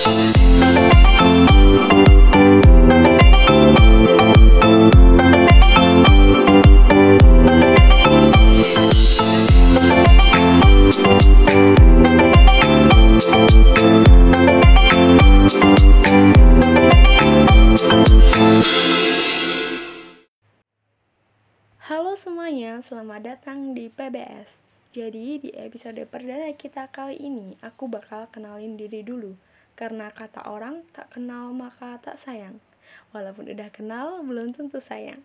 Thank you. Halo semuanya, selamat datang di PBS. Jadi di episode perdana kita kali ini, aku bakal kenalin diri dulu. Karena kata orang, tak kenal maka tak sayang. Walaupun udah kenal, belum tentu sayang.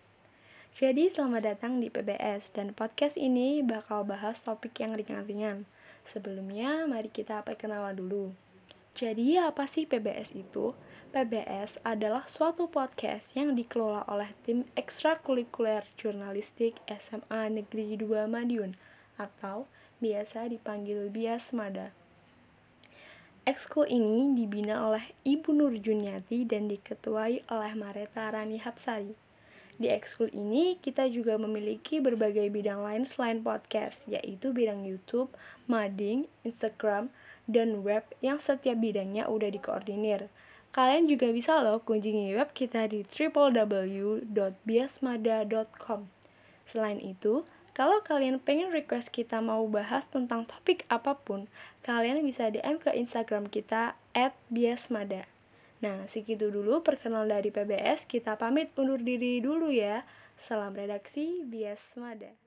Jadi selamat datang di PBS, dan podcast ini bakal bahas topik yang ringan-ringan. Sebelumnya, mari kita perkenalan dulu. Jadi apa sih PBS itu? PBS adalah suatu podcast yang dikelola oleh tim ekstrakurikuler jurnalistik SMA Negeri 2 Madiun atau biasa dipanggil Bias Mada. Ekskul ini dibina oleh Ibu Nur Juniati dan diketuai oleh Mareta Rani Hapsari. Di ekskul ini kita juga memiliki berbagai bidang lain selain podcast, yaitu bidang YouTube, mading, Instagram, dan web yang setiap bidangnya udah dikoordinir. Kalian juga bisa loh kunjungi web kita di www.biasmada.com. Selain itu, kalau kalian pengen request kita mau bahas tentang topik apa pun, kalian bisa DM ke Instagram kita @biasmada. Nah, segitu dulu perkenalan dari PBS. Kita pamit undur diri dulu ya. Salam redaksi Biasmada.